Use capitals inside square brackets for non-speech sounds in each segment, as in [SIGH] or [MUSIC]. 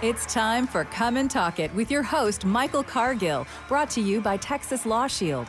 It's time for Come and Talk It with your host, Michael Cargill, brought to you by Texas Law Shield.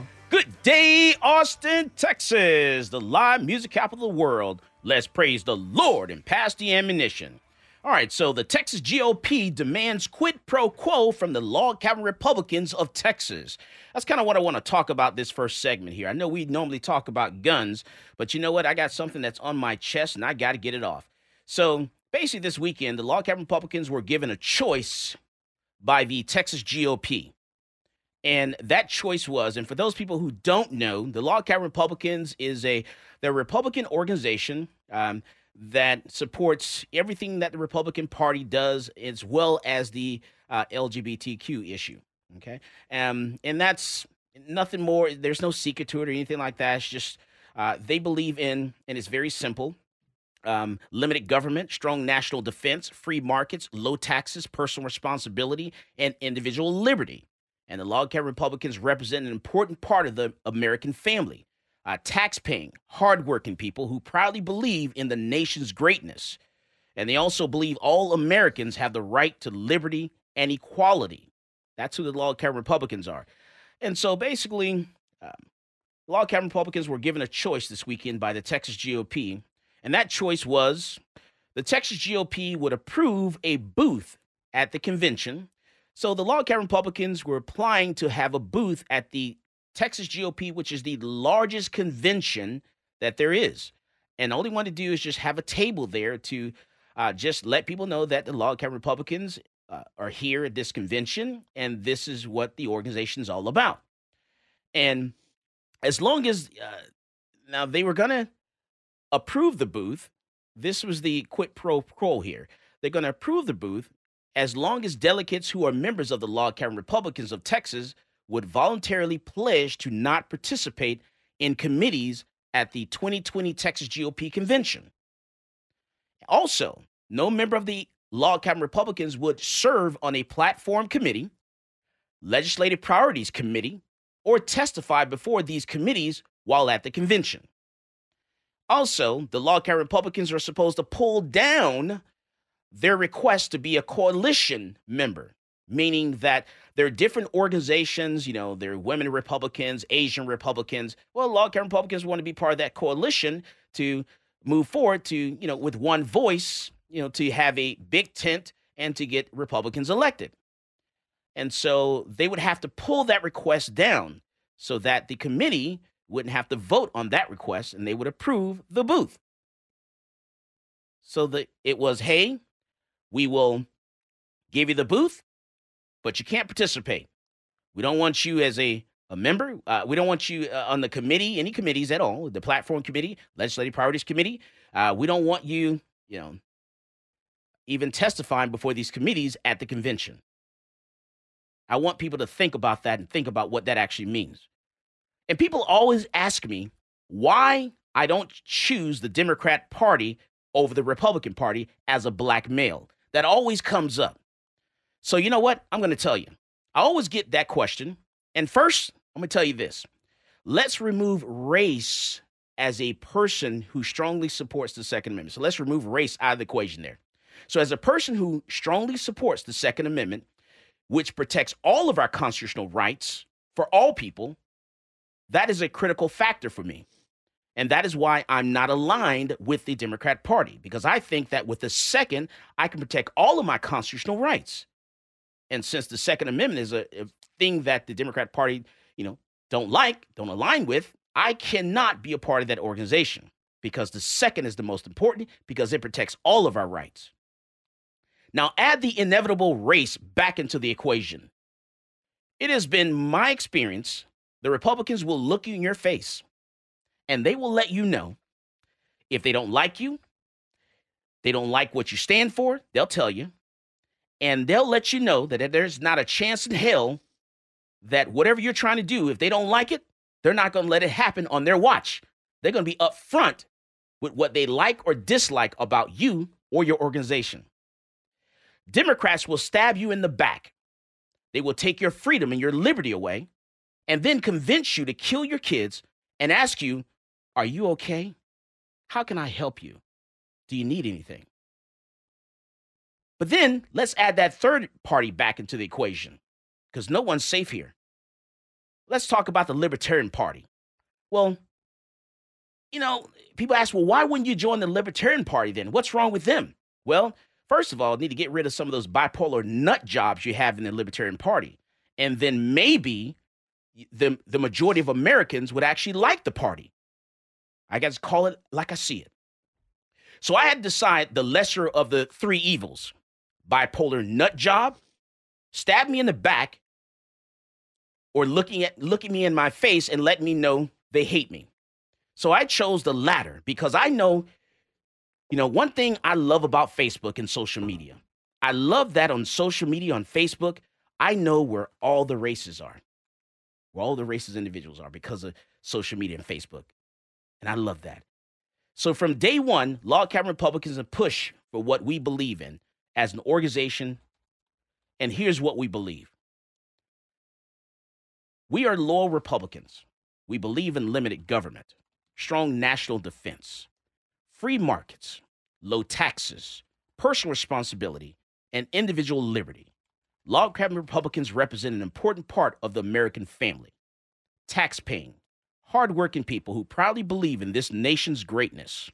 Good day, Austin, Texas, the live music capital of the world. Let's praise the Lord and pass the ammunition. All right, so the Texas GOP demands quid pro quo from the log cabin Republicans of Texas. That's kind of what I want to talk about this first segment here. I know we normally talk about guns, but you know what? I got something that's on my chest and I got to get it off. So basically, this weekend, the log cabin Republicans were given a choice by the Texas GOP. And that choice was, and for those people who don't know, the Log Cabin Republicans is a the Republican organization um, that supports everything that the Republican Party does, as well as the uh, LGBTQ issue. Okay, um, and that's nothing more. There's no secret to it or anything like that. It's just uh, they believe in, and it's very simple. Um, limited government, strong national defense, free markets, low taxes, personal responsibility, and individual liberty and the log cabin Republicans represent an important part of the American family. Uh, tax paying, hardworking people who proudly believe in the nation's greatness. And they also believe all Americans have the right to liberty and equality. That's who the log cabin Republicans are. And so basically, um, log cabin Republicans were given a choice this weekend by the Texas GOP. And that choice was the Texas GOP would approve a booth at the convention so the log cabin Republicans were applying to have a booth at the Texas GOP, which is the largest convention that there is. And all they want to do is just have a table there to uh, just let people know that the log cabin Republicans uh, are here at this convention, and this is what the organization is all about. And as long as uh, now they were going to approve the booth, this was the quid pro quo here. They're going to approve the booth as long as delegates who are members of the Log Cabin Republicans of Texas would voluntarily pledge to not participate in committees at the 2020 Texas GOP convention. Also, no member of the Log Cabin Republicans would serve on a platform committee, legislative priorities committee, or testify before these committees while at the convention. Also, the Log Cabin Republicans are supposed to pull down their request to be a coalition member, meaning that there are different organizations, you know, there are women Republicans, Asian Republicans. Well, cabin Republicans want to be part of that coalition to move forward to, you know, with one voice, you know, to have a big tent and to get Republicans elected. And so they would have to pull that request down so that the committee wouldn't have to vote on that request and they would approve the booth. So that it was, hey, we will give you the booth, but you can't participate. We don't want you as a, a member. Uh, we don't want you uh, on the committee, any committees at all, the platform committee, legislative priorities committee. Uh, we don't want you, you know, even testifying before these committees at the convention. I want people to think about that and think about what that actually means. And people always ask me why I don't choose the Democrat Party over the Republican Party as a black male that always comes up. So, you know what? I'm going to tell you. I always get that question. And first, I'm going to tell you this let's remove race as a person who strongly supports the Second Amendment. So, let's remove race out of the equation there. So, as a person who strongly supports the Second Amendment, which protects all of our constitutional rights for all people, that is a critical factor for me. And that is why I'm not aligned with the Democrat Party, because I think that with the second, I can protect all of my constitutional rights. And since the Second Amendment is a, a thing that the Democrat Party, you know, don't like, don't align with, I cannot be a part of that organization because the second is the most important because it protects all of our rights. Now, add the inevitable race back into the equation. It has been my experience the Republicans will look you in your face and they will let you know if they don't like you, they don't like what you stand for, they'll tell you. And they'll let you know that there's not a chance in hell that whatever you're trying to do, if they don't like it, they're not going to let it happen on their watch. They're going to be upfront with what they like or dislike about you or your organization. Democrats will stab you in the back. They will take your freedom and your liberty away and then convince you to kill your kids and ask you, Are you okay? How can I help you? Do you need anything? But then let's add that third party back into the equation because no one's safe here. Let's talk about the Libertarian Party. Well, you know, people ask, well, why wouldn't you join the Libertarian Party then? What's wrong with them? Well, first of all, need to get rid of some of those bipolar nut jobs you have in the Libertarian Party. And then maybe the, the majority of Americans would actually like the party. I guess call it like I see it. So I had to decide the lesser of the three evils bipolar nut job, stab me in the back, or looking at looking me in my face and let me know they hate me. So I chose the latter because I know, you know, one thing I love about Facebook and social media. I love that on social media, on Facebook, I know where all the races are, where all the races individuals are because of social media and Facebook. And I love that. So from day one, Log Cabin Republicans have pushed for what we believe in as an organization. And here's what we believe we are loyal Republicans. We believe in limited government strong national defense, free markets, low taxes, personal responsibility, and individual liberty. Log cabin Republicans represent an important part of the American family. Tax paying, hardworking people who proudly believe in this nation's greatness.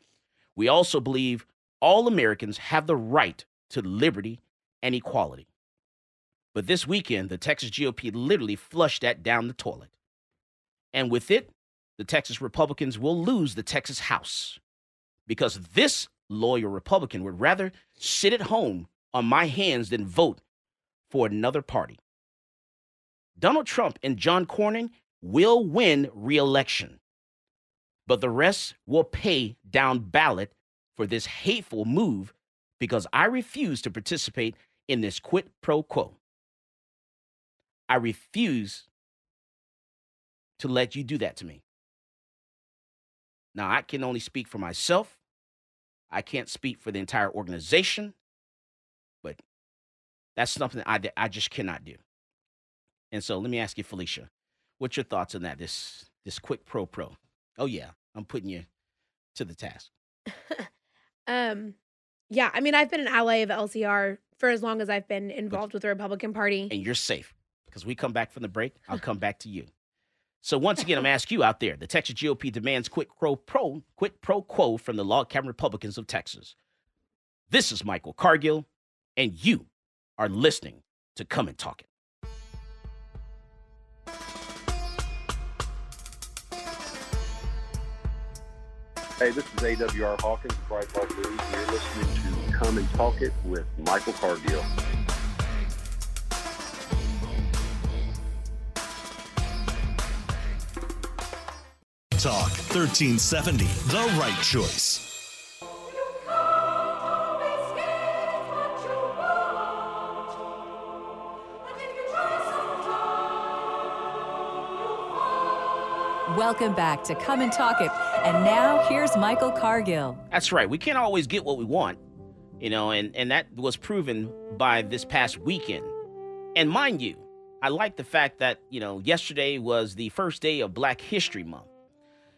We also believe all Americans have the right to liberty and equality. But this weekend, the Texas GOP literally flushed that down the toilet. And with it, the Texas Republicans will lose the Texas House because this loyal Republican would rather sit at home on my hands than vote for another party. Donald Trump and John Cornyn will win reelection, but the rest will pay down ballot for this hateful move because I refuse to participate in this quid pro quo. I refuse to let you do that to me. Now, I can only speak for myself. I can't speak for the entire organization, but that's something I, I just cannot do. And so let me ask you, Felicia, what's your thoughts on that? This this quick pro pro. Oh yeah, I'm putting you to the task. [LAUGHS] um, yeah, I mean, I've been an ally of LCR for as long as I've been involved with the Republican Party. And you're safe because we come back from the break. I'll come back to you. [LAUGHS] So once again, I'm asking you out there. The Texas GOP demands quit pro pro quit pro quo from the log cabin Republicans of Texas. This is Michael Cargill, and you are listening to Come and Talk It. Hey, this is AWR Hawkins, Breitbart News, and you're listening to Come and Talk It with Michael Cargill. Talk 1370, the right choice. Welcome back to Come and Talk It. And now here's Michael Cargill. That's right. We can't always get what we want, you know, and, and that was proven by this past weekend. And mind you, I like the fact that, you know, yesterday was the first day of Black History Month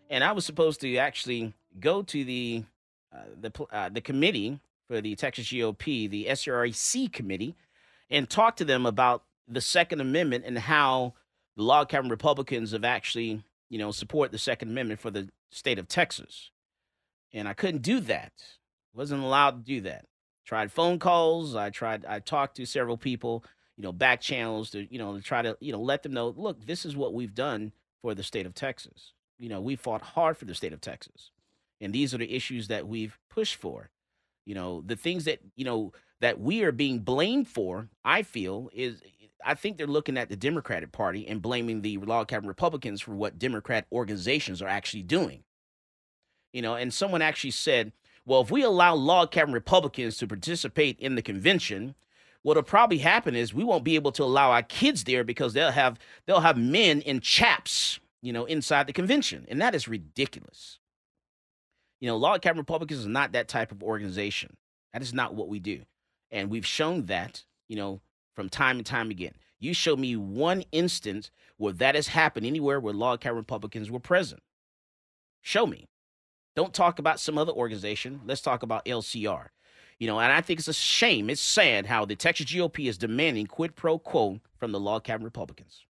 and I was supposed to actually go to the uh, the uh, the committee for the Texas GOP, the SREC committee, and talk to them about the Second Amendment and how the log cabin Republicans have actually, you know, support the Second Amendment for the state of Texas. And I couldn't do that. Wasn't allowed to do that. Tried phone calls. I tried. I talked to several people, you know, back channels to, you know, to try to, you know, let them know, look, this is what we've done for the state of Texas you know, we fought hard for the state of Texas. And these are the issues that we've pushed for. You know, the things that, you know, that we are being blamed for, I feel, is I think they're looking at the Democratic Party and blaming the log cabin Republicans for what Democrat organizations are actually doing. You know, and someone actually said, well, if we allow log cabin Republicans to participate in the convention, what'll probably happen is we won't be able to allow our kids there because they'll have they'll have men in chaps, you know, inside the convention, and that is ridiculous. You know, Log Cabin Republicans is not that type of organization. That is not what we do, and we've shown that, you know, from time and time again. You show me one instance where that has happened anywhere where Log Cabin Republicans were present. Show me. Don't talk about some other organization. Let's talk about LCR. You know, and I think it's a shame. It's sad how the Texas GOP is demanding quid pro quo from the log cabin Republicans.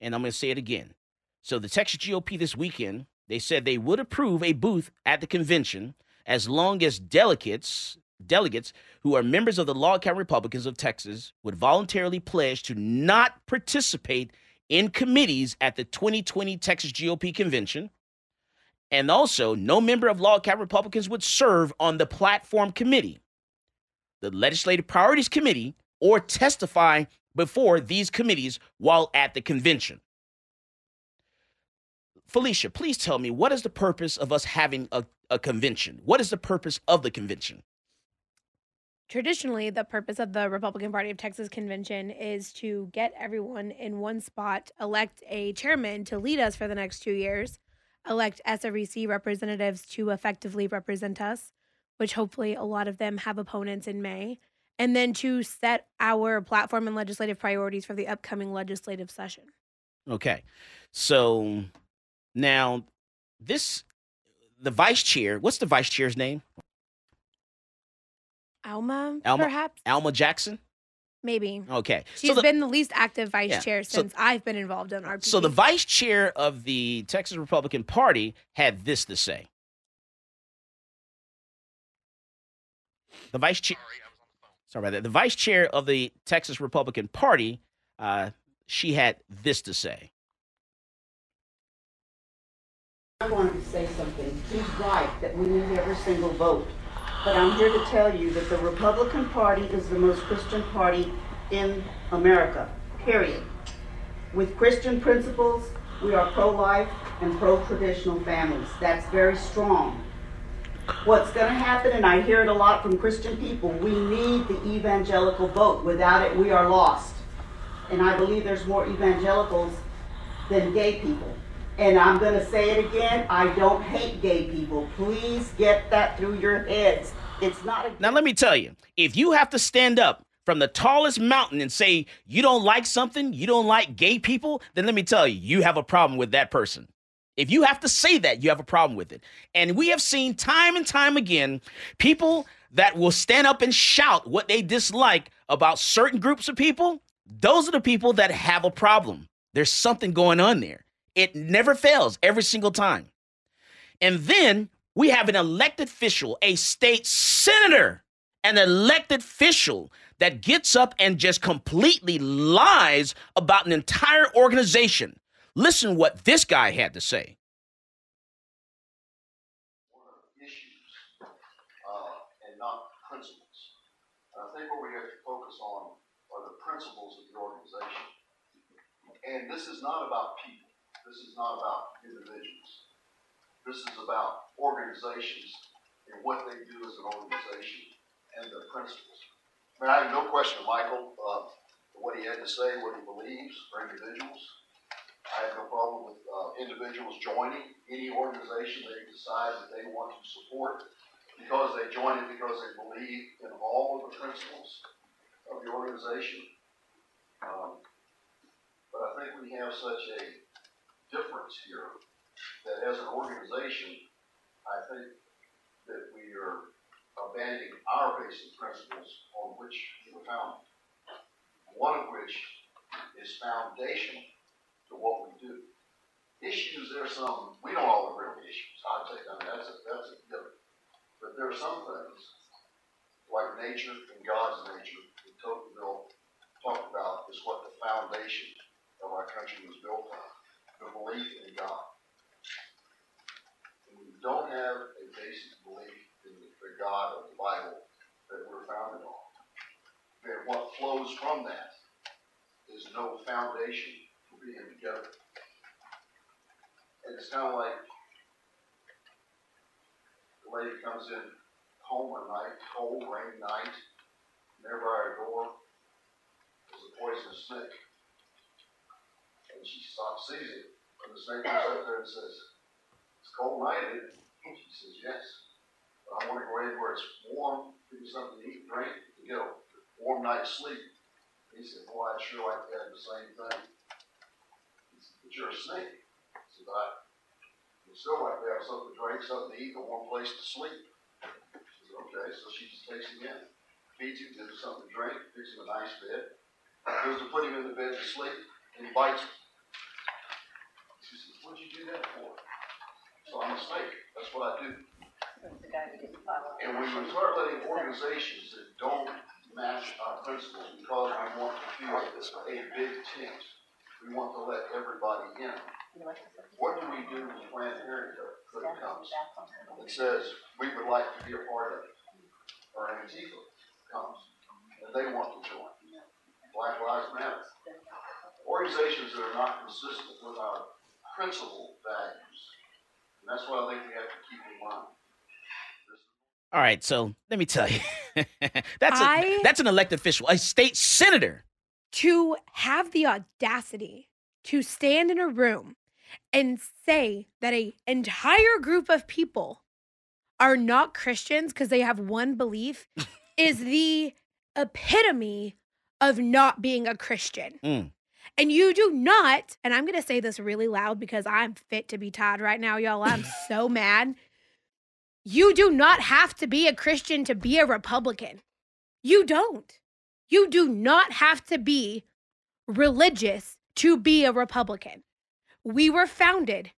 And I'm going to say it again. So the Texas GOP this weekend, they said they would approve a booth at the convention as long as delegates delegates who are members of the log cabin Republicans of Texas would voluntarily pledge to not participate in committees at the 2020 Texas GOP convention and also, no member of Log Cabin Republicans would serve on the platform committee, the Legislative Priorities Committee, or testify before these committees while at the convention. Felicia, please tell me what is the purpose of us having a, a convention? What is the purpose of the convention? Traditionally, the purpose of the Republican Party of Texas convention is to get everyone in one spot, elect a chairman to lead us for the next two years, elect SREC representatives to effectively represent us, which hopefully a lot of them have opponents in May, and then to set our platform and legislative priorities for the upcoming legislative session. Okay. So now this the vice chair, what's the vice chair's name? Alma, Alma perhaps? Alma Jackson? Maybe. Okay. She's so the, been the least active vice Yeah, chair so- since I've been involved in RPT. So the vice chair of the Texas Republican Party had this to say. The vice chair. Sorry about that. The vice chair of the Texas Republican Party, uh, she had this to say. I wanted to say something. He's right that we need every single vote. But I'm here to tell you that the Republican Party is the most Christian party in America, period. With Christian principles, we are pro-life and pro-traditional families. That's very strong. What's going to happen, and I hear it a lot from Christian people, we need the evangelical vote. Without it, we are lost. And I believe there's more evangelicals than gay people. And I'm going to say it again I don't hate gay people. Please get that through your heads. It's not a. Now, let me tell you if you have to stand up from the tallest mountain and say you don't like something, you don't like gay people, then let me tell you, you have a problem with that person. If you have to say that, you have a problem with it. And we have seen time and time again people that will stand up and shout what they dislike about certain groups of people. Those are the people that have a problem. There's something going on there. It never fails every single time. And then we have an elected official, a state senator, an elected official that gets up and just completely lies about an entire organization. Listen what this guy had to say. issues uh, and not principles. I think what we have to focus on are the principles of the organization. And this is not about people. This is not about individuals. This is about organizations and what they do as an organization and their principles. I mean, I have no question of Michael, uh, what he had to say, what he believes for individuals. I have no problem with uh, individuals joining any organization they decide that they want to support because they join it because they believe in all of the principles of the organization. Um, but I think we have such a difference here that as an organization, I think that we are abandoning our basic principles on which we were founded. One of which is foundational to what we do. Issues, there's some, we don't all agree on issues, I'd say, I mean, that's a, that's a given. But there are some things, like nature and God's nature, that Tocqueville talked about is what the foundation of our country was built on, the belief in God. And we don't have a basic belief in the, God of the Bible that we're founded on. And what flows from that is no foundation for being together. And it's kind of like the lady comes in home one night, cold, rain night, near by our door was a poisonous snake. And she stops, it, and the snake comes up there and says, It's cold night, isn't? She says, Yes. But I want to go in where it's warm, give me something to eat, drink, to get a warm night's sleep. And He said, Boy, I'd sure like to have the same thing. He said, But you're a snake. He said, I would still like to have something to drink, something to eat, a warm place to sleep. She said, Okay, so she just takes him in, feeds him, gives him something to drink, gives him a nice bed, goes to put him in the bed to sleep, and he bites him. What'd you do that for? So I'm a snake. That's what I do. And we start letting organizations that don't match our principles because we want to feel a big tent, we want to let everybody in. What do we do when Planned Parenthood comes and says we would like to be a part of it? Or Antifa comes and they want to join. Black Lives Matter. Organizations that are not consistent with our principle values. And that's what I think we have to keep in mind. All right, so let me tell you, [LAUGHS] that's a, I- that's an elected official, a state senator. to have the audacity to stand in a room and say that a entire group of people are not Christians because they have one belief [LAUGHS] is the epitome of not being a Christian. Mm. And you do not, and I'm going to say this really loud because I'm fit to be tied right now, y'all. I'm [LAUGHS] so mad. You do not have to be a Christian to be a Republican. You don't. You do not have to be religious to be a Republican. We were founded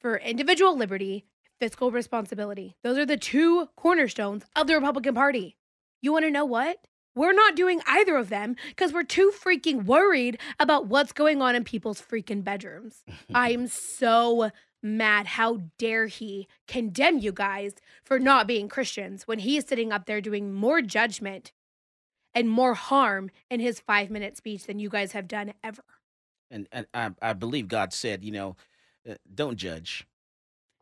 for individual liberty, fiscal responsibility. Those are the two cornerstones of the Republican Party. You want to know what? We're not doing either of them because we're too freaking worried about what's going on in people's freaking bedrooms. [LAUGHS] I'm so mad. How dare he condemn you guys for not being Christians when he is sitting up there doing more judgment and more harm in his five minute speech than you guys have done ever. And, and I, I believe God said, you know, uh, don't judge.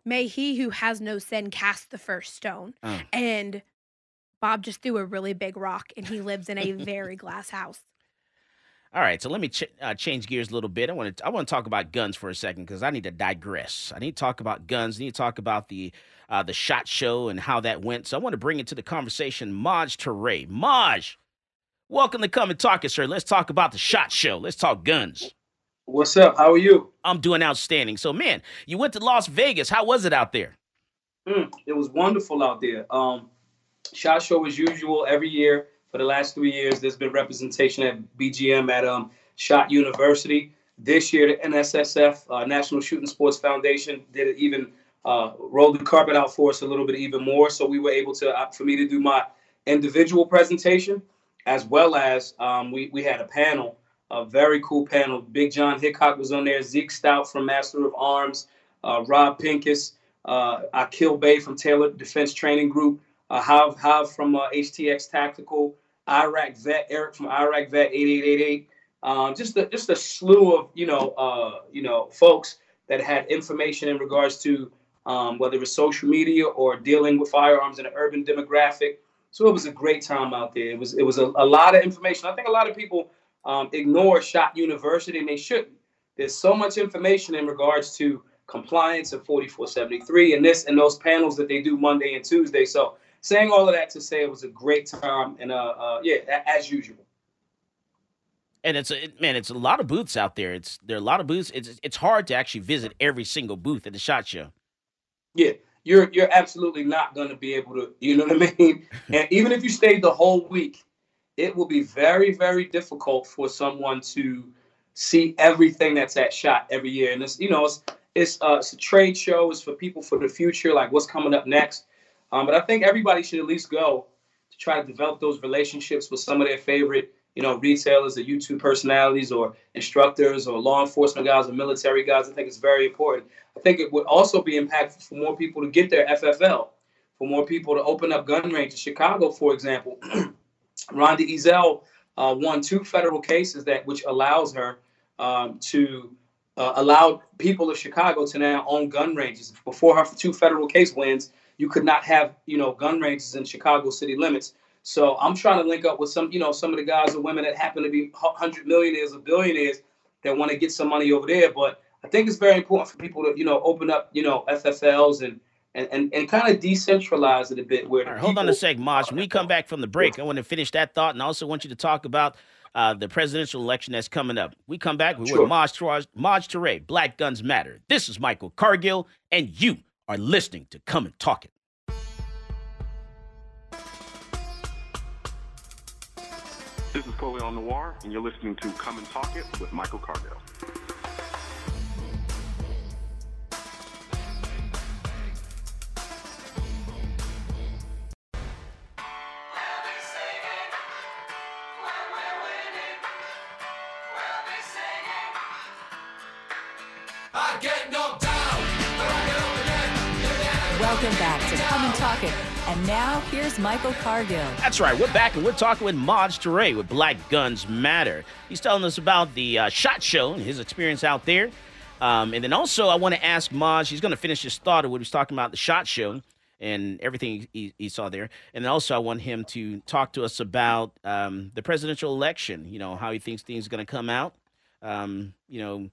May he who has no sin cast the first stone. Oh. And Bob just threw a really big rock and he lives in a very [LAUGHS] glass house. All right, so let me ch- uh, change gears a little bit. I want to I want to talk about guns for a second because I need to digress. I need to talk about guns. I need to talk about the uh, the shot show and how that went. So I want to bring into the conversation Maj Toure. Maj, welcome to come and talk it, sir. Let's talk about the shot show. Let's talk guns. What's up? How are you? I'm doing outstanding. So, man, you went to Las Vegas. How was it out there? Mm, it was wonderful out there. Um, Shot Show as usual every year for the last three years. There's been representation at BGM at um, Shot University. This year, the NSSF, uh, National Shooting Sports Foundation, did it even uh, rolled the carpet out for us a little bit even more. So we were able to, uh, for me to do my individual presentation, as well as um, we we had a panel, a very cool panel. Big John Hickok was on there. Zeke Stout from Master of Arms, uh, Rob Pincus, uh, Akil Bay from Taylor Defense Training Group, uh, Hav Hav from uh, HTX Tactical, Iraq Vet Eric from Iraq Vet 8888. Um, just a, just a slew of you know uh, you know folks that had information in regards to um, whether it's social media or dealing with firearms in an urban demographic. So it was a great time out there. It was it was a, a lot of information. I think a lot of people um, ignore Shot University, and they shouldn't. There's so much information in regards to compliance of 4473 and this and those panels that they do Monday and Tuesday. So saying all of that to say it was a great time and uh, uh yeah, as usual. And it's a, it- man, it's a lot of booths out there. It's there are a lot of booths. It's it's hard to actually visit every single booth at the shot show. Yeah, you're you're absolutely not going to be able to. You know what I mean? [LAUGHS] and even if you stayed the whole week, it will be very very difficult for someone to see everything that's at shot every year. And it's you know it's it's uh, it's a trade show. It's for people for the future, like what's coming up next. Um, but I think everybody should at least go to try to develop those relationships with some of their favorite you know retailers or YouTube personalities or instructors or law enforcement guys or military guys. I think it's very important. I think it would also be impactful for more people to get their FFL, for more people to open up gun ranges. Chicago, for example, [CLEARS THROAT] Rhonda Ezell uh, won two federal cases that which allows her um, to uh, allow people of Chicago to now own gun ranges. Before her two federal case wins, you could not have you know gun ranges in Chicago city limits. So I'm trying to link up with some, you know, some of the guys and women that happen to be hundred millionaires or billionaires that want to get some money over there. But I think it's very important for people to, you know, open up, you know, FFLs and and and, and kind of decentralize it a bit. Where right, hold on a sec, Maj. When we come back from the break, I want to finish that thought, and I also want you to talk about uh, the presidential election that's coming up. We come back. We're sure. with Maj, Maj Black Guns Matter. This is Michael Cargill, and you are listening to Come and Talk It. This is Colion Noir, and you're listening to Come and Talk It with Michael Cargill. Come and now here's Michael Cargill. That's right. We're back and we're talking with Maj Toure with Black Guns Matter. He's telling us about the uh, SHOT Show and his experience out there. Um, and then also, I want to ask Maj, he's going to finish his thought of what he was talking about the SHOT Show and everything he, he, saw there. And then also, I want him to talk to us about um, the presidential election, you know, how he thinks things are going to come out. Um, you know,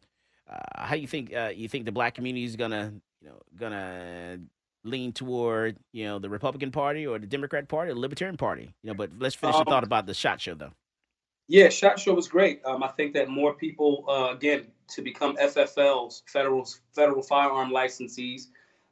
uh, how you think uh, you think the black community is gonna you know gonna lean toward you know the Republican Party or the Democrat Party or the Libertarian Party. You know, but let's finish um, the thought about the shot show though. Yeah, shot show was great. Um, I think that more people uh, again to become FFLs, federal federal firearm licensees.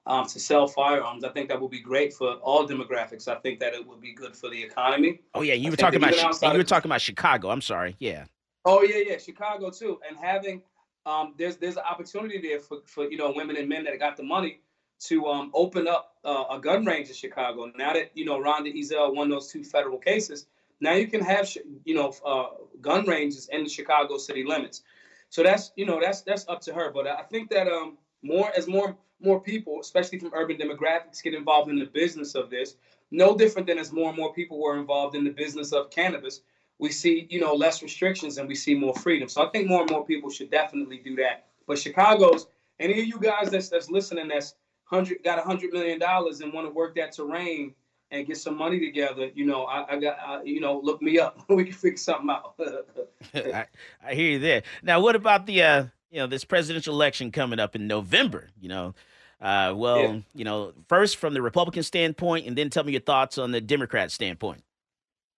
Um, to sell firearms, I think that will be great for all demographics. I think that it would be good for the economy. Oh yeah, you were talking about you were talking about Chicago. I'm sorry. Yeah. Oh yeah, yeah, Chicago too. And having um, there's there's an opportunity there for, for you know women and men that got the money to um, open up uh, a gun range in Chicago. Now that you know Rhonda Ezell won those two federal cases, now you can have you know uh, gun ranges in the Chicago city limits. So that's you know that's that's up to her. But I think that um, more as more more people, especially from urban demographics, get involved in the business of this, no different than as more and more people were involved in the business of cannabis. We see you know less restrictions and we see more freedom. So I think more and more people should definitely do that. But Chicago's any of you guys that's that's listening that's hundred got a hundred million dollars and want to work that terrain and get some money together, you know, I, I got, I, you know, look me up. [LAUGHS] we can figure something out. [LAUGHS] I, I, hear you there. Now, what about the, uh, you know, this presidential election coming up in November? You know, uh, well, yeah. you know, first from the Republican standpoint, and then tell me your thoughts on the Democrat standpoint.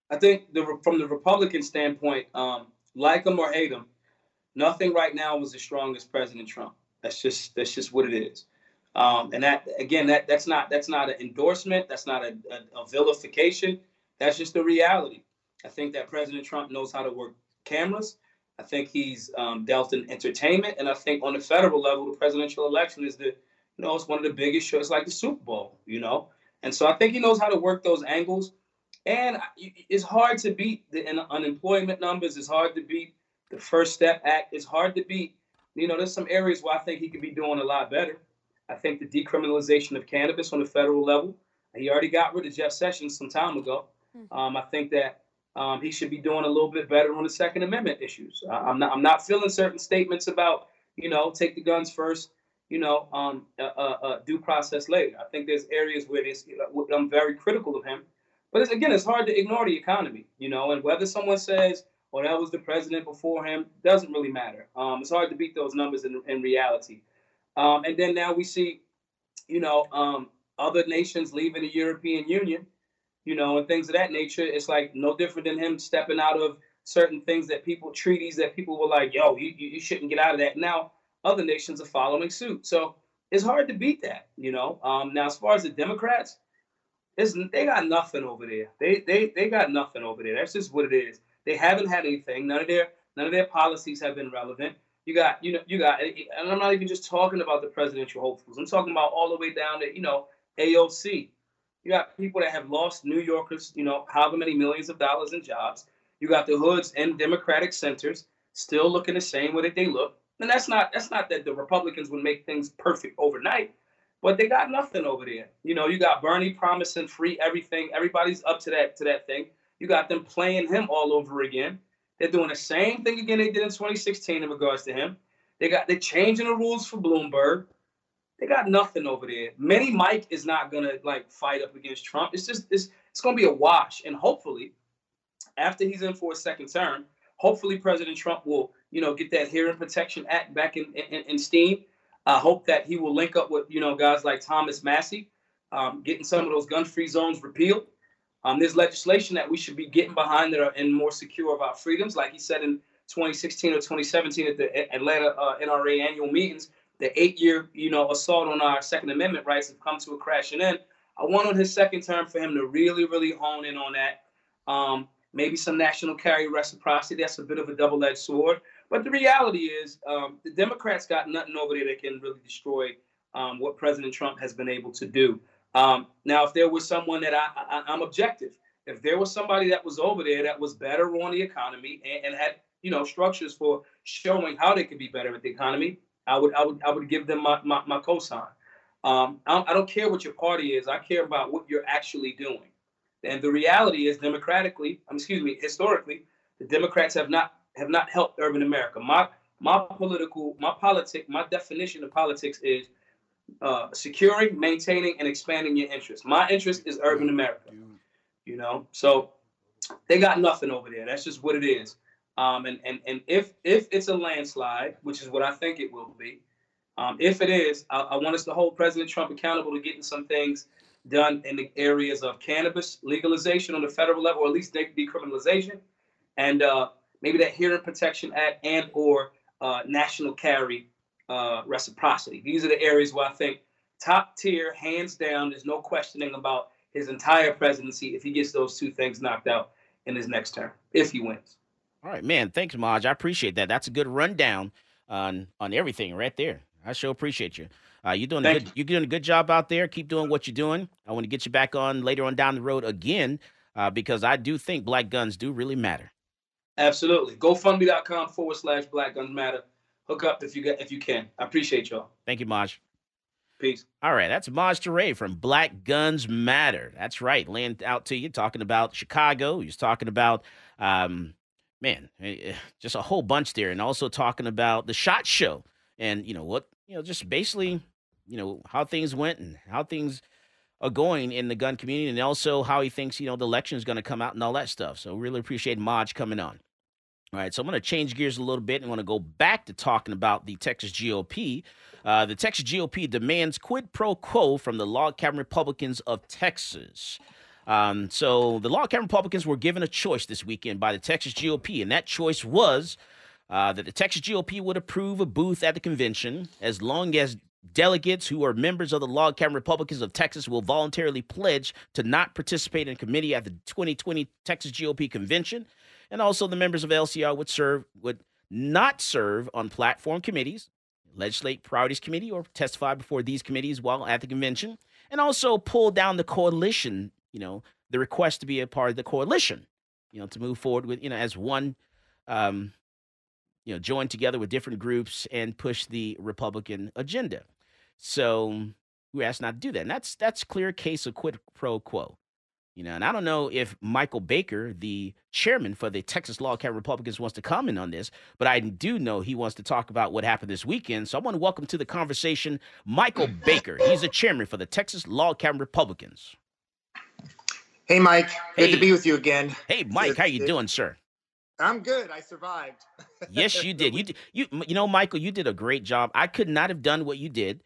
I think the from the Republican standpoint, um, like them or hate them, nothing right now was as strong as President Trump. That's just that's just what it is. Um, and that again, that that's not that's not an endorsement. That's not a, a, a vilification. That's just the reality. I think that President Trump knows how to work cameras. I think he's um, dealt in entertainment, and I think on the federal level, the presidential election is the you know it's one of the biggest shows, like the Super Bowl, you know. And so I think he knows how to work those angles. And it's hard to beat the unemployment numbers. It's hard to beat the First Step Act. It's hard to beat. You know, there's some areas where I think he could be doing a lot better. I think the decriminalization of cannabis on the federal level. He already got rid of Jeff Sessions some time ago. Hmm. Um, I think that um, he should be doing a little bit better on the Second Amendment issues. I, am not. I'm not feeling certain statements about you know take the guns first. You know, um, uh, uh, uh, due process later. I think there's areas where this, you know, I'm very critical of him. But it's, again, it's hard to ignore the economy. You know, and whether someone says, "Well, that was the president before him," doesn't really matter. Um, it's hard to beat those numbers in, in reality. Um, and then now we see, you know, um, other nations leaving the European Union, you know, and things of that nature. It's like no different than him stepping out of certain things that people, treaties that people were like, yo, you, you shouldn't get out of that. Now other nations are following suit. So it's hard to beat that, you know. Um, now, as far as the Democrats, it's, they got nothing over there. They, they, they got nothing over there. That's just what it is. They haven't had anything. None of their none of their policies have been relevant. You got, you know, you got, and I'm not even just talking about the presidential hopefuls. I'm talking about all the way down to, you know, AOC. You got people that have lost New Yorkers, you know, however many millions of dollars in jobs. You got the hoods and Democratic centers still looking the same way that they look. And that's not that's not that the Republicans would make things perfect overnight, but they got nothing over there. You know, you got Bernie promising free everything. Everybody's up to that to that thing. You got them playing him all over again. They're doing the same thing again they did in 2016 in regards to him. They got they're changing the rules for Bloomberg. they got nothing over there. Mini Mike is not gonna like fight up against Trump. It's just it's it's gonna be a wash. And hopefully, after he's in for a second term, hopefully President Trump will, you know, get that Hearing Protection Act back in, in, in steam. I hope that he will link up with, you know, guys like Thomas Massie, um, getting some of those gun-free zones repealed. Um, there's legislation that we should be getting behind that are and more secure of our freedoms, like he said in 2016 or 2017 at the Atlanta uh, NRA annual meetings the eight-year, you know, assault on our Second Amendment rights have come to a crashing end. I want on his second term for him to really, really hone in on that. Um, maybe some national carry reciprocity. That's a bit of a double-edged sword. But the reality is, um, the Democrats got nothing over there that can really destroy um, what President Trump has been able to do. Um, now, if there was someone that I, I, I'm objective, if there was somebody that was over there that was better on the economy and, and had you know structures for showing how they could be better at the economy, I would I would I would give them my my, my cosign. Um, I, I don't care what your party is. I care about what you're actually doing. And the reality is, democratically, um, excuse me, historically, the Democrats have not have not helped urban America. My my political my politic my definition of politics is uh, securing, maintaining, and expanding your interests. My interest is urban America. You know, so they got nothing over there. That's just what it is. Um, and, and, and if, if it's a landslide, which is what I think it will be, um, if it is, I, I, want us to hold President Trump accountable to getting some things done in the areas of cannabis legalization on the federal level, or at least decriminalization, and uh, maybe that Hearing Protection Act and or uh, national carry uh, reciprocity. These are the areas where I think top tier, hands down. There's no questioning about his entire presidency if he gets those two things knocked out in his next term, if he wins. All right, man. Thanks, Maj. I appreciate that. That's a good rundown on on everything right there. I sure appreciate you. Uh, you're doing a good, you're doing a good job out there. Keep doing what you're doing. I want to get you back on later on down the road again uh, because I do think black guns do really matter. Absolutely. GoFundMe.com forward slash Black Guns Matter. Hook up if you get if you can. I appreciate y'all. Thank you, Maj. Peace. All right, that's Maj Toure from Black Guns Matter. That's right, laying out to you, talking about Chicago. He's talking about um, man, eh, eh, just a whole bunch there, and also talking about the shot show and you know what, you know, just basically, you know, how things went and how things are going in the gun community, and also how he thinks you know the election is going to come out and all that stuff. So really appreciate Maj coming on. All right, so I'm going to change gears a little bit and want to go back to talking about the Texas GOP. Uh, the Texas GOP demands quid pro quo from the log cabin Republicans of Texas. Um, so the log cabin Republicans were given a choice this weekend by the Texas GOP, and that choice was uh, that the Texas GOP would approve a booth at the convention as long as delegates who are members of the log cabin Republicans of Texas will voluntarily pledge to not participate in committee at the 2020 Texas GOP convention, and also the members of LCR would serve would not serve on platform committees, legislate priorities committee, or testify before these committees while at the convention, and also pull down the coalition you know, the request to be a part of the coalition, you know, to move forward with, you know, as one, um, you know, join together with different groups and push the Republican agenda. So we asked not to do that. And that's that's clear case of quid pro quo. You know, and I don't know if Michael Baker, the chairman for the Texas Log Cabin Republicans, wants to comment on this, but I do know he wants to talk about what happened this weekend. So I want to welcome to the conversation Michael Baker. He's the chairman for the Texas Log Cabin Republicans. Hey, Mike. Good hey. to be with you again. Hey, Mike. how you doing, sir? I'm good. I survived. yes, you [LAUGHS] did. You did. You you know, Michael, you did a great job. I could not have done what you did.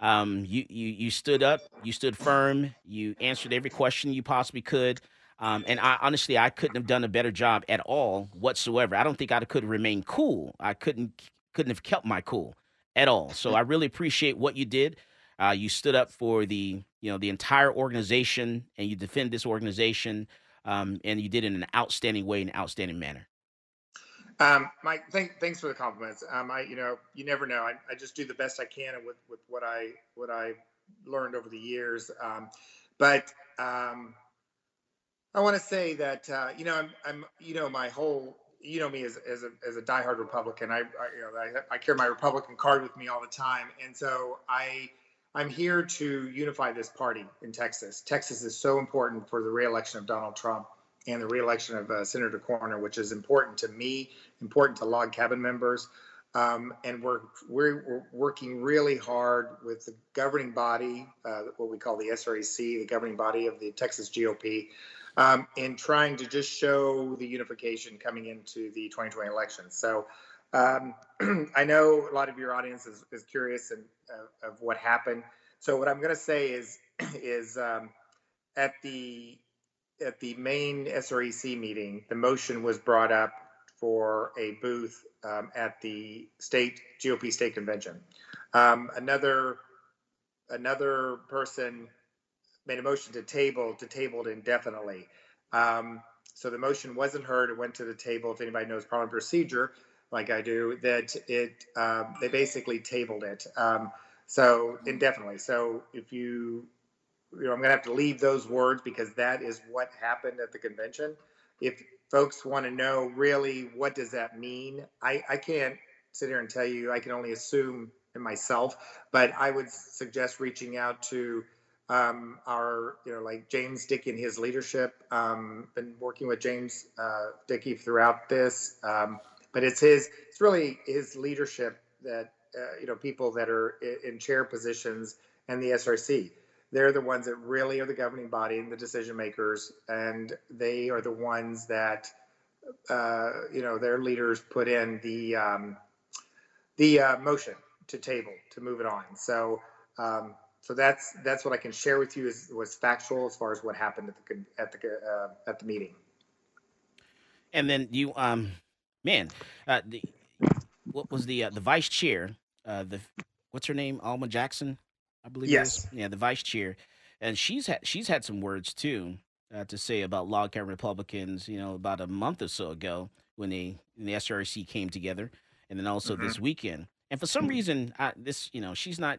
Um, you you you stood up. You stood firm. You answered every question you possibly could. Um, and I honestly, I couldn't have done a better job at all whatsoever. I don't think I could have remained cool. I couldn't couldn't have kept my cool at all. So I really appreciate what you did. Uh, you stood up for the you know the entire organization, and you defend this organization, um, and you did it in an outstanding way, in an outstanding manner. Um, Mike, thank, thanks for the compliments. Um, I, you know, you never know. I, I just do the best I can with with what I what I learned over the years. Um, but um, I want to say that uh, you know I'm, I'm you know my whole you know me as, as a as a diehard Republican. I, I you know I, I carry my Republican card with me all the time, and so I I'm here to unify this party in Texas. Texas is so important for the reelection of Donald Trump and the reelection of uh, Senator Cornyn, which is important to me, important to log cabin members. Um, and we're, we're, we're working really hard with the governing body, uh, what we call the SREC, the governing body of the Texas GOP, um, in trying to just show the unification coming into the 2020 election. So um, [CLEARS THROAT] I know a lot of your audience is, is curious and, uh, of what happened. So what I'm going to say is [CLEARS THROAT] is um, at the at the main SREC meeting, the motion was brought up for a booth um, at the state GOP state convention. Um, another another person made a motion to table to table it indefinitely. Um, so the motion wasn't heard. It went to the table. If anybody knows parliament procedure, like I do, that it um, they basically tabled it. Um, so indefinitely. So if you you know, I'm going to have to leave those words because that is what happened at the convention. If folks want to know really what does that mean, I, I can't sit here and tell you. I can only assume in myself, but I would suggest reaching out to um, our, you know, like James Dickey and his leadership. Um, been working with James uh, Dickey throughout this, um, but it's his, it's really his leadership that, uh, you know, people that are in chair positions and the SRC they're the ones that really are the governing body and the decision makers, and they are the ones that uh, you know their leaders put in the um, the uh, motion to table to move it on. So um, so that's that's what I can share with you is was factual as far as what happened at the at the uh, at the meeting. And then you um man uh, the what was the uh, the vice chair uh, the what's her name Alma Jackson I believe. Yes. Yeah, the vice chair, and she's had she's had some words too uh, to say about log cabin Republicans. You know, about a month or so ago when they when the SRC came together, and then also mm-hmm. this weekend. And for some mm-hmm. reason, I, this you know she's not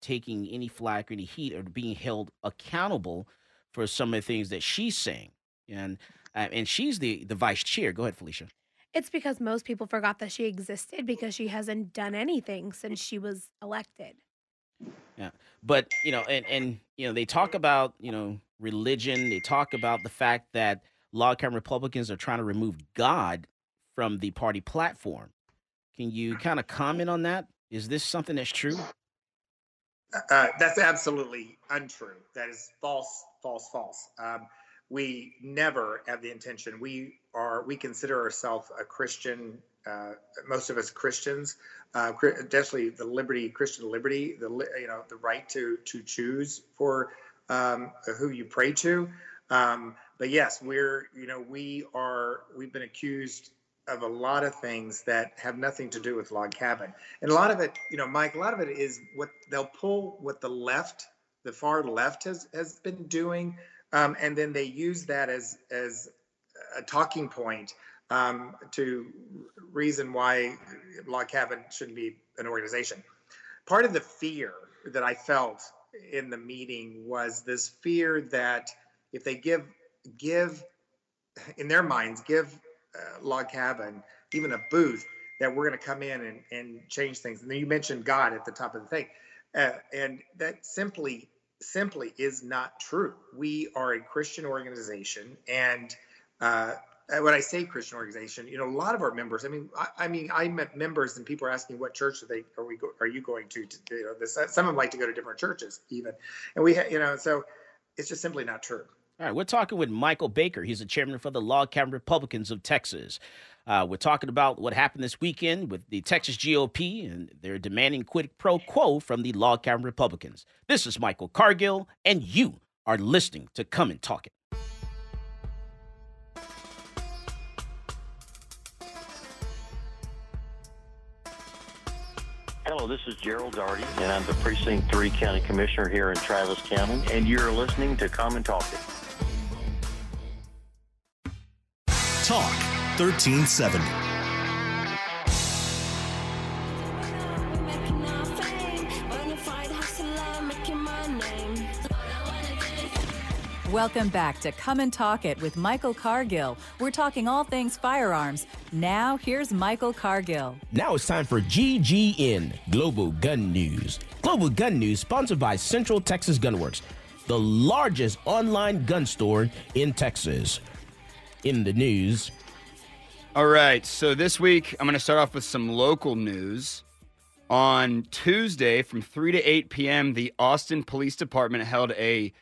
taking any flack or any heat or being held accountable for some of the things that she's saying. And uh, and she's the the vice chair. Go ahead, Felicia. It's because most people forgot that she existed because she hasn't done anything since she was elected. Yeah. But, you know, and, and, you know, they talk about, you know, religion. They talk about the fact that log cabin Republicans are trying to remove God from the party platform. Can you kind of comment on that? Is this something that's true? Uh, uh, that's absolutely untrue. That is false, false, false. Um, we never have the intention. We are. We consider ourselves a Christian uh, most of us Christians, uh, definitely the liberty, Christian liberty, the you know the right to to choose for um, who you pray to. Um, but yes, we're you know we are we've been accused of a lot of things that have nothing to do with log cabin, and a lot of it, you know, Mike, a lot of it is what they'll pull what the left, the far left has has been doing, um, and then they use that as as a talking point um, to reason why log cabin shouldn't be an organization. Part of the fear that I felt in the meeting was this fear that if they give give in their minds give uh, log cabin even a booth that we're going to come in and, and change things. And then you mentioned god at the top of the thing. Uh, and that simply simply is not true. We are a christian organization and uh, when I say Christian organization, you know, a lot of our members. I mean, I, I mean, I met members, and people are asking, "What church are they? Are we? Go, are you going to?" to you know, this, some of them like to go to different churches, even, and we, ha- you know, so it's just simply not true. All right, we're talking with Michael Baker. He's the chairman for the Log Cabin Republicans of Texas. Uh, we're talking about what happened this weekend with the Texas GOP, and they're demanding quid pro quo from the Log Cabin Republicans. This is Michael Cargill, and you are listening to Come and Talk It. Hello, this is Gerald Daugherty, and I'm the Precinct 3 County Commissioner here in Travis County, and you're listening to Come and Talk It. Talk 1370. Welcome back to Come and Talk It with Michael Cargill. We're talking all things firearms. Now, here's Michael Cargill. Now it's time for GGN Global Gun News. Global Gun News, sponsored by Central Texas Gunworks, the largest online gun store in Texas. In the news, All right. So this week, I'm going to start off with some local news. On Tuesday from 3 to 8 p.m., the Austin Police Department held a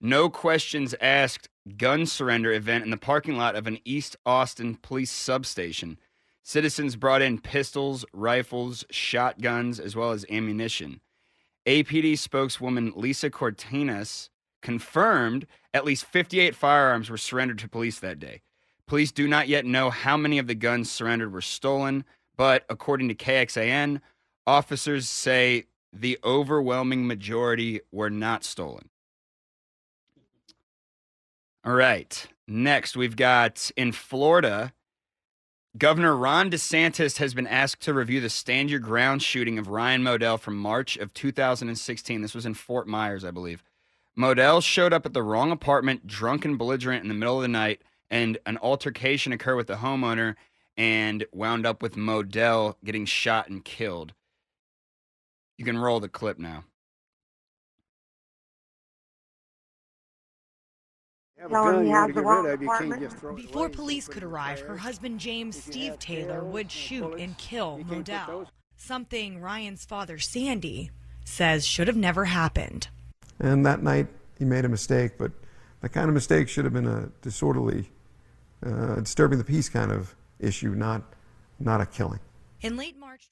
no questions asked gun surrender event in the parking lot of an East Austin police substation. Citizens brought in pistols, rifles, shotguns, as well as ammunition. APD spokeswoman Lisa Cortinas confirmed at least 58 firearms were surrendered to police that day. Police do not yet know how many of the guns surrendered were stolen, but according to KXAN, officers say the overwhelming majority were not stolen. All right. Next, we've got in Florida, Governor Ron DeSantis has been asked to review the stand your ground shooting of Ryan Modell from March of 2016. This was in Fort Myers, I believe. Modell showed up at the wrong apartment, drunk and belligerent in the middle of the night, and an altercation occurred with the homeowner and wound up with Modell getting shot and killed. You can roll the clip now. Before police could arrive, her husband James Steve Taylor would shoot and kill Modell. Something Ryan's father Sandy says should have never happened. And that night he made a mistake, but that kind of mistake should have been a disorderly, uh, disturbing the peace kind of issue, not not a killing. In late March.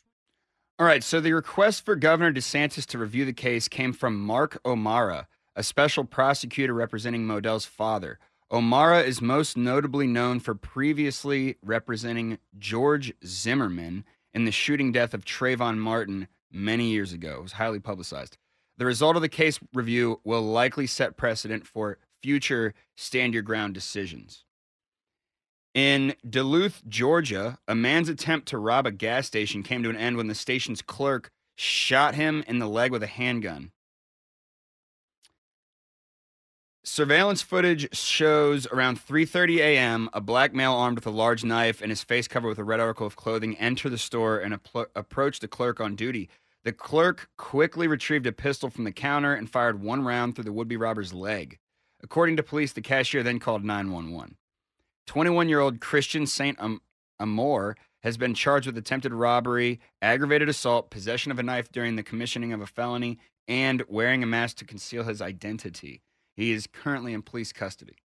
All right, so the request for Governor DeSantis to review the case came from Mark O'Mara, a special prosecutor representing Modell's father. O'Mara is most notably known for previously representing George Zimmerman in the shooting death of Trayvon Martin many years ago. It was highly publicized. The result of the case review will likely set precedent for future stand your ground decisions. In Duluth, Georgia, a man's attempt to rob a gas station came to an end when the station's clerk shot him in the leg with a handgun. Surveillance footage shows around 3:30 a.m. a black male armed with a large knife and his face covered with a red article of clothing enter the store and apl- approach the clerk on duty. The clerk quickly retrieved a pistol from the counter and fired one round through the would-be robber's leg. According to police, the cashier then called 911. 21 year old Christian St. Am- has been charged with attempted robbery, aggravated assault, possession of a knife during the commissioning of a felony, and wearing a mask to conceal his identity. He is currently in police custody.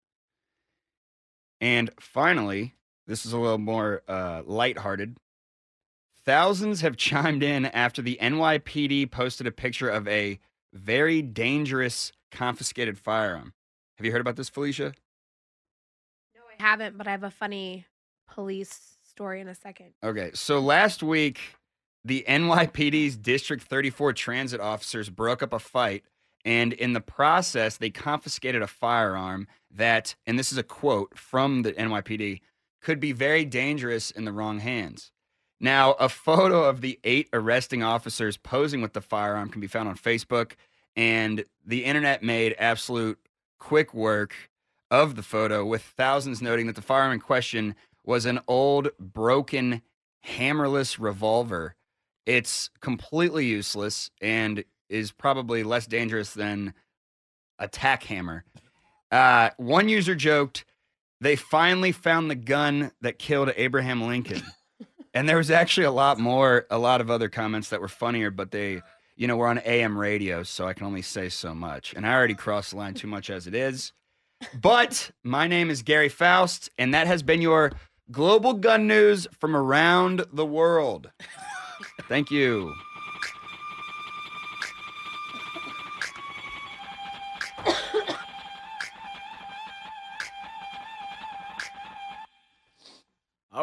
And finally, this is a little more uh, lighthearted. Thousands have [LAUGHS] chimed in after the NYPD posted a picture of a very dangerous confiscated firearm. Have you heard about this, Felicia? No, I haven't, but I have a funny police story in a second. Okay, so last week, the NYPD's District 34 transit officers broke up a fight, and in the process, they confiscated a firearm that, and this is a quote from the NYPD, could be very dangerous in the wrong hands. Now, a photo of the eight arresting officers posing with the firearm can be found on Facebook, and the internet made absolute quick work of the photo, with thousands noting that the firearm in question was an old, broken, hammerless revolver. It's completely useless and is probably less dangerous than a tack hammer. Uh, one user joked, they finally found the gun that killed Abraham Lincoln. [LAUGHS] and there was actually a lot more, a lot of other comments that were funnier, but they, you know, we're on AM radio, so I can only say so much. And I already crossed the line too much as it is. But my name is Gary Faust, and that has been your global gun news from around the world. [LAUGHS] Thank you.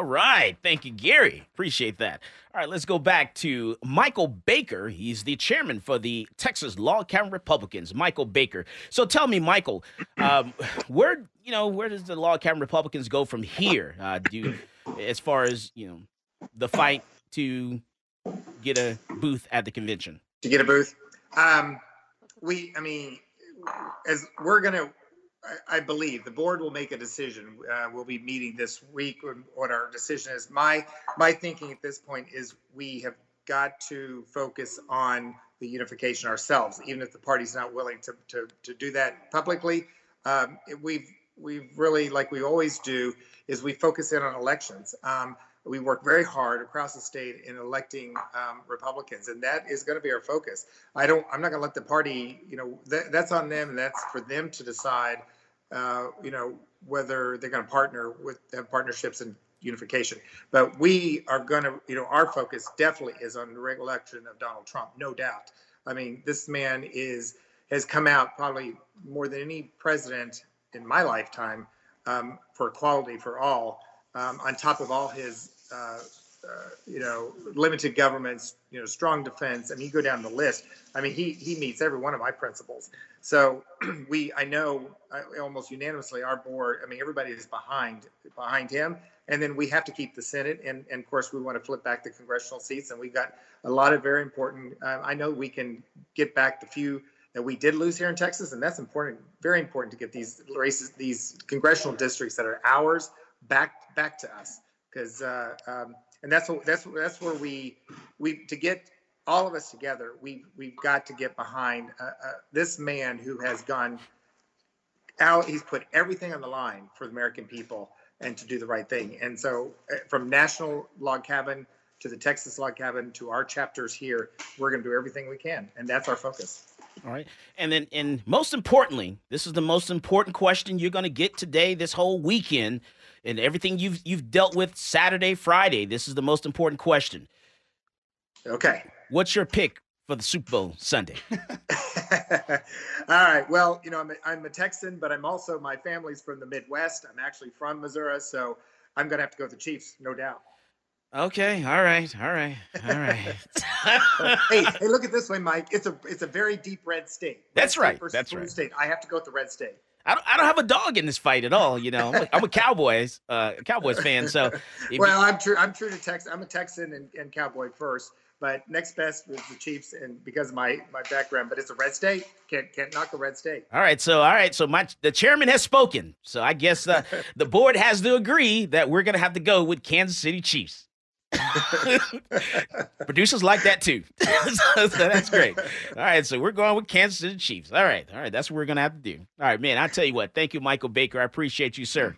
All right. Thank you, Gary. Appreciate that. All right, let's go back to Michael Baker. He's the chairman for the Texas Log Cabin Republicans, Michael Baker. So tell me, Michael, um, where you know where does the Log Cabin Republicans go from here? Uh, do as far as you know the fight to get a booth at the convention? To get a booth, um, we, I mean, as we're gonna I, believe the board will make a decision. Uh, we'll be meeting this week on what our decision is. My my thinking at this point is we have got to focus on the unification ourselves, even if the party's not willing to to, to do that publicly. Um, we've we've really, like we always do, is we focus in on elections. Um, we work very hard across the state in electing um, Republicans, and that is going to be our focus. I don't. I'm not going to let the party. You know, that, that's on them, and that's for them to decide. Uh, you know, whether they're going to partner with have partnerships and unification. But we are going to. You know, our focus definitely is on the re-election of Donald Trump, no doubt. I mean, this man is has come out probably more than any president in my lifetime um, for equality for all. Um, on top of all his uh, you know, limited governments, you know, strong defense. I mean, you go down the list. I mean, he he meets every one of my principles. So [CLEARS THROAT] we, I know, I, almost unanimously, our board. I mean, everybody is behind behind him. And then we have to keep the Senate, and, and of course, we want to flip back the congressional seats. And we've got a lot of very important. Um, I know we can get back the few that we did lose here in Texas, and that's important, very important to get these races, these congressional districts that are ours, back back to us because uh, um, and that's what that's that's where we we to get all of us together we we've got to get behind uh, uh, this man who has gone out he's put everything on the line for the american people and to do the right thing. And so uh, from national log cabin to the texas log cabin to our chapters here we're going to do everything we can. And that's our focus. All right. And then, and most importantly, this is the most important question you're going to get today, this whole weekend and everything you've you've dealt with Saturday, Friday. This is the most important question. Okay. What's your pick for the Super Bowl Sunday? [LAUGHS] [LAUGHS] All right. Well, you know, I'm a, I'm a Texan, but I'm also my family's from the Midwest. I'm actually from Missouri, so I'm going to have to go with the Chiefs, no doubt. Okay. All right. All right. All right. [LAUGHS] hey, hey, look at this way, Mike. It's a it's a very deep red state. That's right. That's right. State. I have to go with the red state. I don't, I don't have a dog in this fight at all. You know, I'm a, I'm a Cowboys, uh, Cowboys fan. So, well, I'm true. I'm true to Texas. I'm a Texan and, and Cowboy first, but next best was the Chiefs, and because of my my background. But it's a red state. Can't can't knock a red state. All right. So, all right. So my the chairman has spoken. So I guess uh, the board has to agree that we're gonna have to go with Kansas City Chiefs. [LAUGHS] Producers like that too. [LAUGHS] so, so that's great. All right, so we're going with Kansas City Chiefs. All right, all right, that's what we're gonna have to do. All right, man. I tell you what. Thank you, Michael Baker. I appreciate you, sir.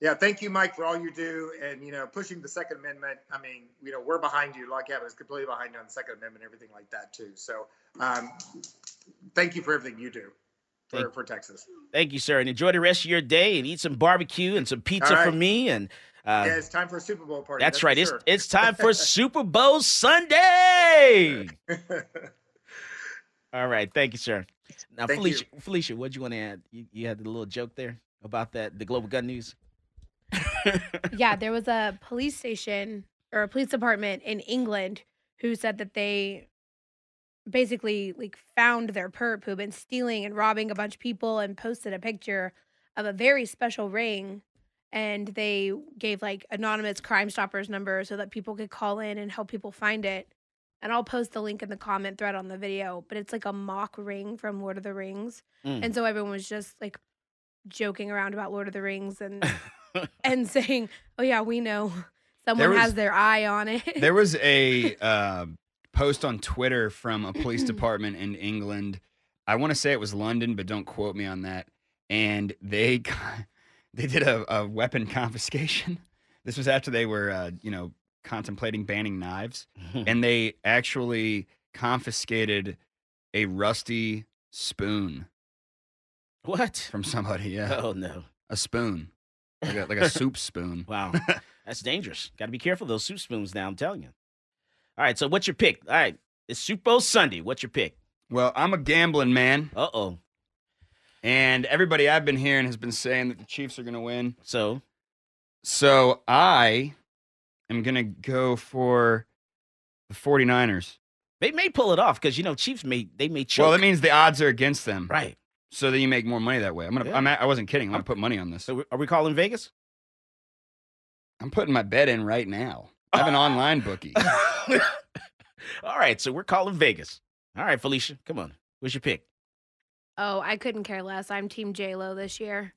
Yeah, thank you, Mike, for all you do, and you know, pushing the Second Amendment. I mean, you know, we're behind you. Log Cabin is completely behind you on the Second Amendment, everything like that too. So, um, thank you for everything you do for, Thank- for Texas. Thank you, sir, and enjoy the rest of your day and eat some barbecue and some pizza right. from me. And uh, yeah, it's time for a Super Bowl party. that's, for right. It's sure. it's time for [LAUGHS] Super Bowl Sunday. [LAUGHS] All right, thank you, sir. Now, Thank Felicia, Felicia, what do you want to add? You, you had a little joke there about that the global gun news. [LAUGHS] yeah, there was a police station or a police department in England who said that they basically like found their perp who'd been stealing and robbing a bunch of people and posted a picture of a very special ring and they gave like anonymous crime stoppers number so that people could call in and help people find it and i'll post the link in the comment thread on the video but it's like a mock ring from lord of the rings Mm. and so everyone was just like joking around about lord of the rings and [LAUGHS] and saying oh yeah we know [LAUGHS] someone was- has their eye on it there was a [LAUGHS] uh, post on Twitter from a police [CLEARS THROAT] department in England. I want to say it was London, but don't quote me on that. And they they did a, a weapon [LAUGHS] confiscation. This was after they were, uh, you know, contemplating banning knives, [LAUGHS] and they actually confiscated a rusty spoon. What from somebody? [LAUGHS] Yeah. Oh no, a spoon, like a, like a soup spoon. Wow, that's dangerous. Got to be careful of those soup spoons now. I'm telling you. All right, so what's your pick? All right, it's Super Bowl Sunday. What's your pick? Well, I'm a gambling man. Uh oh. And everybody I've been hearing has been saying that the Chiefs are going to win. So, so I am going to go for the 49ers. They may pull it off because you know Chiefs may they may choke. Well, that means the odds are against them. Right. So then you make more money that way. I'm gonna. Yeah. I'm. I wasn't kidding. I'm gonna put money on this. So are we calling Vegas? I'm putting my bet in right now. I have an [LAUGHS] online bookie. [LAUGHS] All right, so we're calling Vegas. All right, Felicia, come on. What's your pick? Oh i couldn't care less i'm team j-lo this year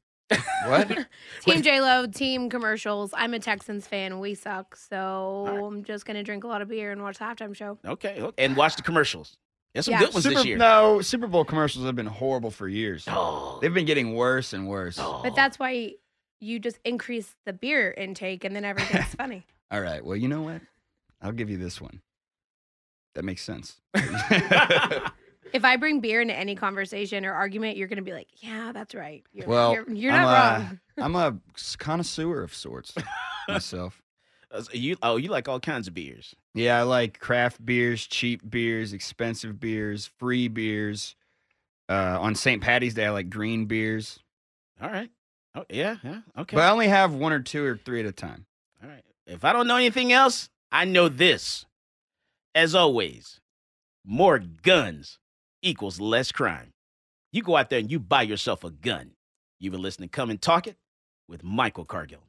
What? [LAUGHS] team j-lo team commercials i'm a texans fan we suck so i'm just gonna drink a lot of beer and watch the halftime show Okay, okay. and watch the commercials. There's some Yeah. good ones Super, this year. No, Super Bowl commercials have been horrible for years. Oh. They've been getting worse and worse. Oh. But that's why you just increase the beer intake and then everything's [LAUGHS] funny. All right. Well, you know what? I'll give you this one. That makes sense. [LAUGHS] If I bring beer into any conversation or argument, you're going to be like, yeah, that's right. You're, well, you're, you're I'm not a, wrong. I'm a connoisseur of sorts [LAUGHS] myself. Uh, You oh, you like all kinds of beers. Yeah, I like craft beers, cheap beers, expensive beers, free beers. Uh, on St. Patty's Day, I like green beers. All right. Oh yeah, yeah. Okay. But I only have one or two or three at a time. All right. If I don't know anything else, I know this. As always, more guns equals less crime. You go out there and you buy yourself a gun. You've been listening to Come and Talk It with Michael Cargill.